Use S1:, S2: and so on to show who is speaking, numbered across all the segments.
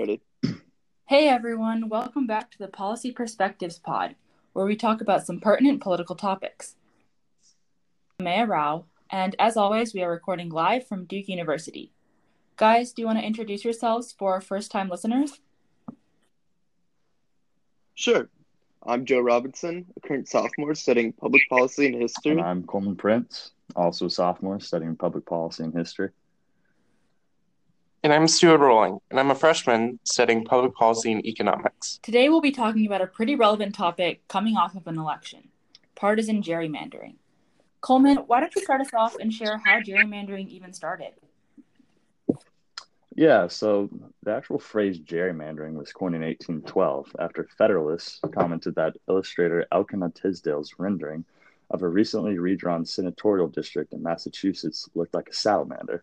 S1: ready.
S2: Hey everyone, welcome back to the Policy Perspectives Pod, where we talk about some pertinent political topics. I'm Maya Rao, and as always, we are recording live from Duke University. Guys, do you want to introduce yourselves for our first time listeners?
S1: Sure. I'm Joe Robinson, a current sophomore studying public policy and history.
S3: And I'm Coleman Prince, also a sophomore studying public policy and history.
S4: And I'm Stuart Rowling, and I'm a freshman studying public policy and economics.
S2: Today we'll be talking about a pretty relevant topic coming off of an election partisan gerrymandering. Coleman, why don't you start us off and share how gerrymandering even started?
S3: Yeah, so the actual phrase gerrymandering was coined in 1812 after Federalists commented that illustrator Elkanah Tisdale's rendering of a recently redrawn senatorial district in Massachusetts looked like a salamander.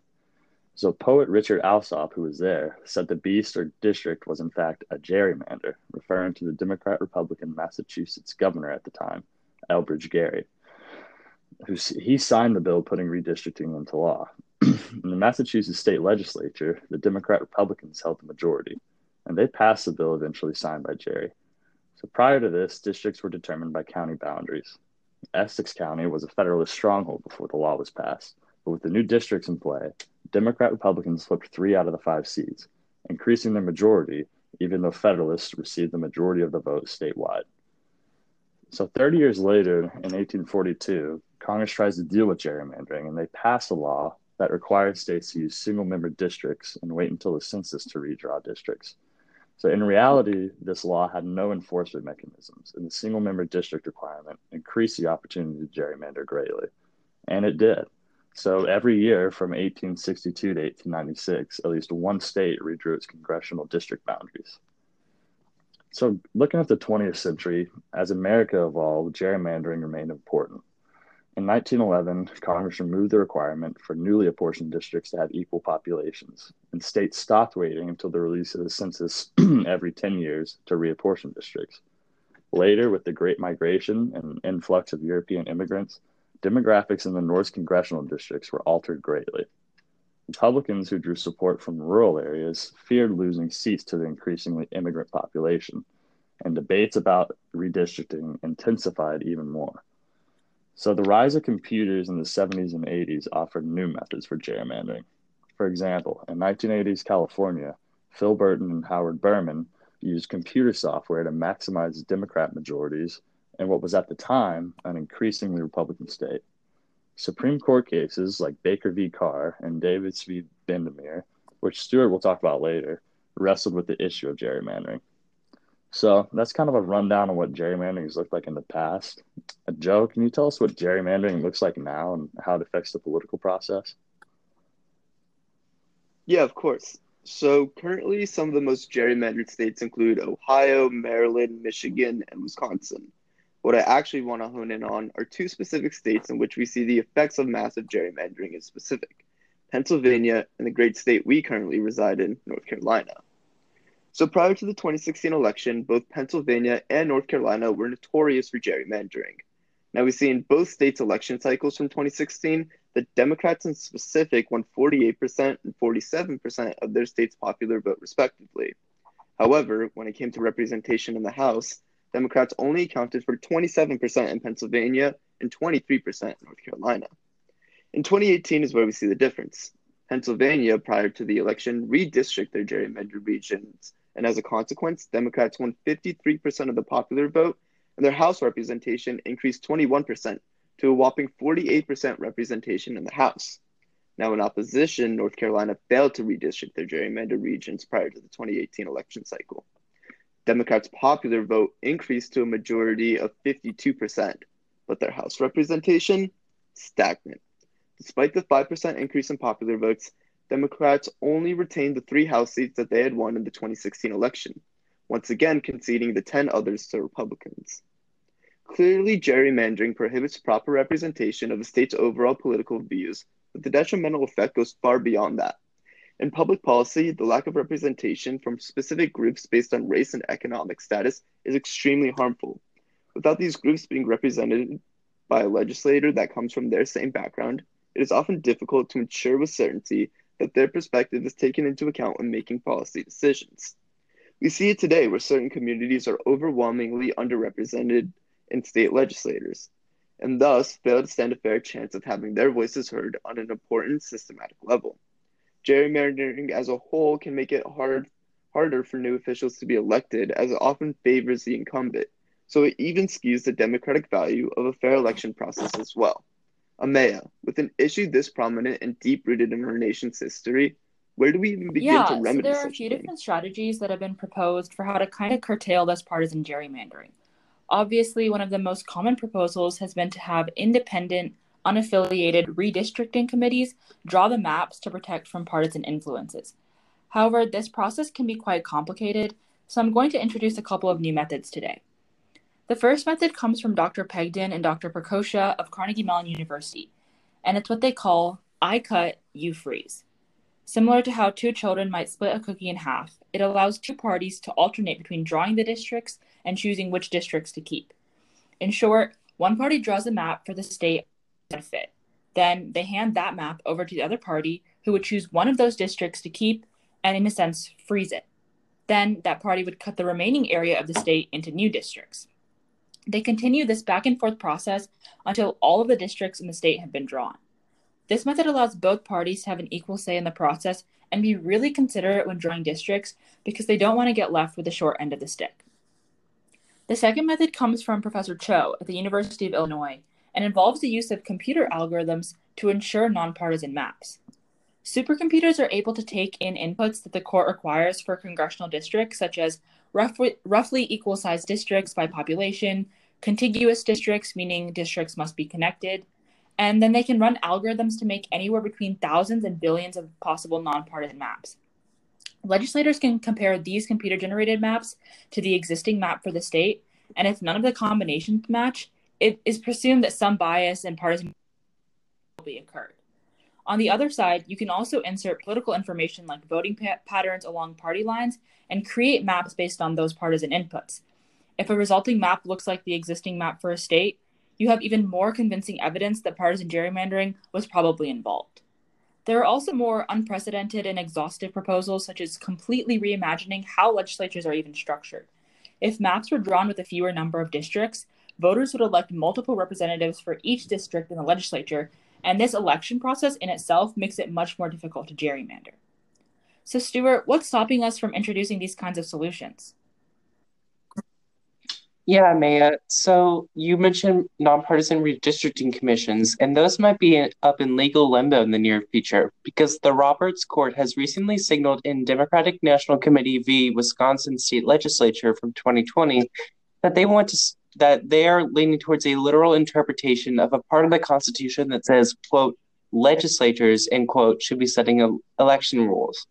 S3: So poet Richard Alsop, who was there, said the beast or district was in fact a gerrymander, referring to the Democrat Republican Massachusetts governor at the time, Elbridge Gerry. Who, he signed the bill putting redistricting into law. in the Massachusetts state legislature, the Democrat Republicans held the majority, and they passed the bill eventually signed by Gerry. So prior to this, districts were determined by county boundaries. Essex County was a Federalist stronghold before the law was passed, but with the new districts in play, Democrat Republicans flipped three out of the five seats, increasing their majority, even though Federalists received the majority of the vote statewide. So 30 years later, in 1842, Congress tries to deal with gerrymandering, and they pass a law that requires states to use single member districts and wait until the census to redraw districts. So, in reality, this law had no enforcement mechanisms, and the single member district requirement increased the opportunity to gerrymander greatly. And it did. So every year from 1862 to 1896, at least one state redrew its congressional district boundaries. So, looking at the 20th century, as America evolved, gerrymandering remained important. In 1911, Congress removed the requirement for newly apportioned districts to have equal populations, and states stopped waiting until the release of the census every 10 years to reapportion districts. Later, with the Great Migration and influx of European immigrants, demographics in the North's congressional districts were altered greatly. Republicans who drew support from rural areas feared losing seats to the increasingly immigrant population, and debates about redistricting intensified even more. So, the rise of computers in the 70s and 80s offered new methods for gerrymandering. For example, in 1980s California, Phil Burton and Howard Berman used computer software to maximize Democrat majorities in what was at the time an increasingly Republican state. Supreme Court cases like Baker v. Carr and Davis v. Bandemer, which Stuart will talk about later, wrestled with the issue of gerrymandering. So that's kind of a rundown of what gerrymandering has looked like in the past. Uh, Joe, can you tell us what gerrymandering looks like now and how it affects the political process?
S1: Yeah, of course. So currently, some of the most gerrymandered states include Ohio, Maryland, Michigan, and Wisconsin. What I actually want to hone in on are two specific states in which we see the effects of massive gerrymandering in specific Pennsylvania and the great state we currently reside in, North Carolina. So prior to the 2016 election, both Pennsylvania and North Carolina were notorious for gerrymandering. Now we see in both states' election cycles from 2016 that Democrats in specific won 48% and 47% of their state's popular vote, respectively. However, when it came to representation in the House, Democrats only accounted for 27% in Pennsylvania and 23% in North Carolina. In 2018 is where we see the difference. Pennsylvania, prior to the election, redistricted their gerrymandered regions, and as a consequence, Democrats won 53% of the popular vote, and their House representation increased 21% to a whopping 48% representation in the House. Now, in opposition, North Carolina failed to redistrict their gerrymandered regions prior to the 2018 election cycle. Democrats' popular vote increased to a majority of 52%, but their House representation stagnant. Despite the 5% increase in popular votes, Democrats only retained the three House seats that they had won in the 2016 election, once again conceding the 10 others to Republicans. Clearly, gerrymandering prohibits proper representation of the state's overall political views, but the detrimental effect goes far beyond that. In public policy, the lack of representation from specific groups based on race and economic status is extremely harmful. Without these groups being represented by a legislator that comes from their same background, it is often difficult to ensure with certainty that their perspective is taken into account when making policy decisions. We see it today where certain communities are overwhelmingly underrepresented in state legislators, and thus fail to stand a fair chance of having their voices heard on an important systematic level. Gerrymandering as a whole can make it hard harder for new officials to be elected as it often favors the incumbent, so it even skews the democratic value of a fair election process as well. Ameya, with an issue this prominent and deep rooted in our nation's history, where do we even begin
S2: yeah,
S1: to remedy
S2: so there are a few
S1: thing?
S2: different strategies that have been proposed for how to kind of curtail this partisan gerrymandering. Obviously, one of the most common proposals has been to have independent, unaffiliated redistricting committees draw the maps to protect from partisan influences. However, this process can be quite complicated, so I'm going to introduce a couple of new methods today. The first method comes from Dr. Pegden and Dr. Procaccia of Carnegie Mellon University, and it's what they call I cut, you freeze. Similar to how two children might split a cookie in half, it allows two parties to alternate between drawing the districts and choosing which districts to keep. In short, one party draws a map for the state benefit. Then they hand that map over to the other party, who would choose one of those districts to keep and, in a sense, freeze it. Then that party would cut the remaining area of the state into new districts. They continue this back and forth process until all of the districts in the state have been drawn. This method allows both parties to have an equal say in the process and be really considerate when drawing districts because they don't want to get left with the short end of the stick. The second method comes from Professor Cho at the University of Illinois and involves the use of computer algorithms to ensure nonpartisan maps. Supercomputers are able to take in inputs that the court requires for congressional districts, such as roughly, roughly equal sized districts by population, contiguous districts, meaning districts must be connected, and then they can run algorithms to make anywhere between thousands and billions of possible nonpartisan maps. Legislators can compare these computer generated maps to the existing map for the state, and if none of the combinations match, it is presumed that some bias and partisan will be incurred. On the other side, you can also insert political information like voting pa- patterns along party lines and create maps based on those partisan inputs. If a resulting map looks like the existing map for a state, you have even more convincing evidence that partisan gerrymandering was probably involved. There are also more unprecedented and exhaustive proposals, such as completely reimagining how legislatures are even structured. If maps were drawn with a fewer number of districts, voters would elect multiple representatives for each district in the legislature, and this election process in itself makes it much more difficult to gerrymander. So, Stuart, what's stopping us from introducing these kinds of solutions?
S4: Yeah, Maya. So you mentioned nonpartisan redistricting commissions, and those might be up in legal limbo in the near future because the Roberts Court has recently signaled in Democratic National Committee v. Wisconsin State Legislature from 2020 that they want to that they are leaning towards a literal interpretation of a part of the Constitution that says, "quote legislatures," end quote, should be setting election rules.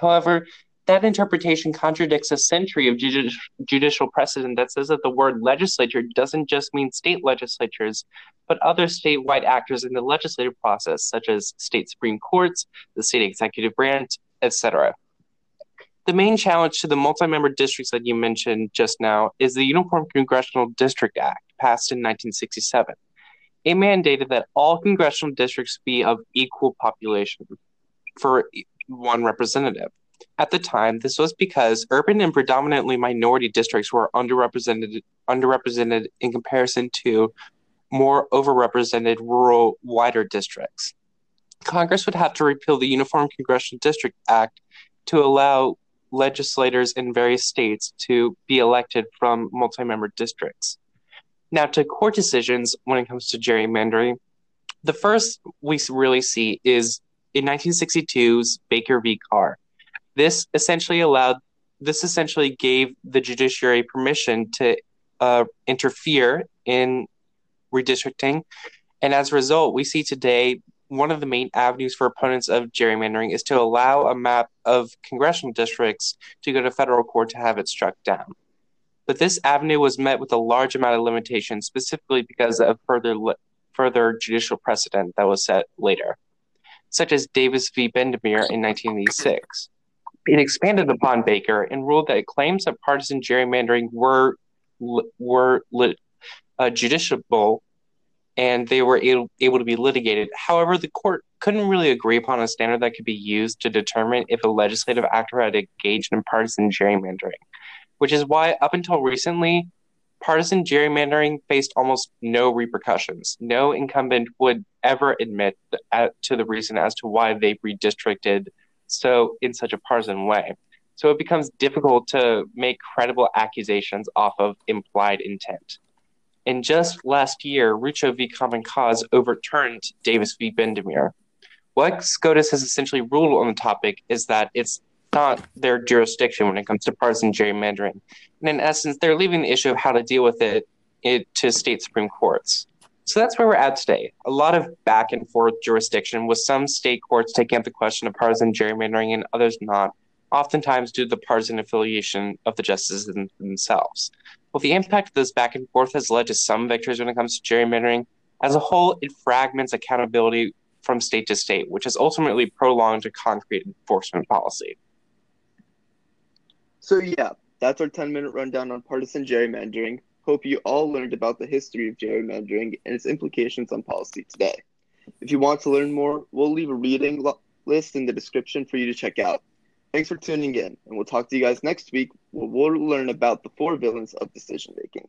S4: However, that interpretation contradicts a century of judi- judicial precedent that says that the word legislature doesn't just mean state legislatures, but other statewide actors in the legislative process, such as state supreme courts, the state executive branch, etc. The main challenge to the multi member districts that you mentioned just now is the Uniform Congressional District Act, passed in 1967. It mandated that all congressional districts be of equal population for one representative. At the time, this was because urban and predominantly minority districts were underrepresented underrepresented in comparison to more overrepresented rural wider districts. Congress would have to repeal the Uniform Congressional District Act to allow legislators in various states to be elected from multi-member districts. Now to court decisions when it comes to gerrymandering, the first we really see is in 1962's Baker v. Carr. This essentially allowed, this essentially gave the judiciary permission to uh, interfere in redistricting. And as a result, we see today one of the main avenues for opponents of gerrymandering is to allow a map of congressional districts to go to federal court to have it struck down. But this avenue was met with a large amount of limitations, specifically because of further further judicial precedent that was set later, such as Davis v. Bandemer in 1986 it expanded upon Baker and ruled that claims of partisan gerrymandering were were uh, justiciable and they were able, able to be litigated. However, the court couldn't really agree upon a standard that could be used to determine if a legislative actor had engaged in partisan gerrymandering, which is why, up until recently, partisan gerrymandering faced almost no repercussions. No incumbent would ever admit uh, to the reason as to why they redistricted so in such a partisan way. So it becomes difficult to make credible accusations off of implied intent. And just last year, Rucho v. Common Cause overturned Davis v. Bandemer. What SCOTUS has essentially ruled on the topic is that it's not their jurisdiction when it comes to partisan gerrymandering. And in essence, they're leaving the issue of how to deal with it, it to state Supreme Courts. So that's where we're at today. A lot of back and forth jurisdiction, with some state courts taking up the question of partisan gerrymandering and others not, oftentimes due to the partisan affiliation of the justices themselves. While the impact of this back and forth has led to some victories when it comes to gerrymandering, as a whole, it fragments accountability from state to state, which has ultimately prolonged a concrete enforcement policy.
S1: So, yeah, that's our 10 minute rundown on partisan gerrymandering. Hope you all learned about the history of gerrymandering and its implications on policy today. If you want to learn more, we'll leave a reading lo- list in the description for you to check out. Thanks for tuning in, and we'll talk to you guys next week where we'll learn about the four villains of decision making.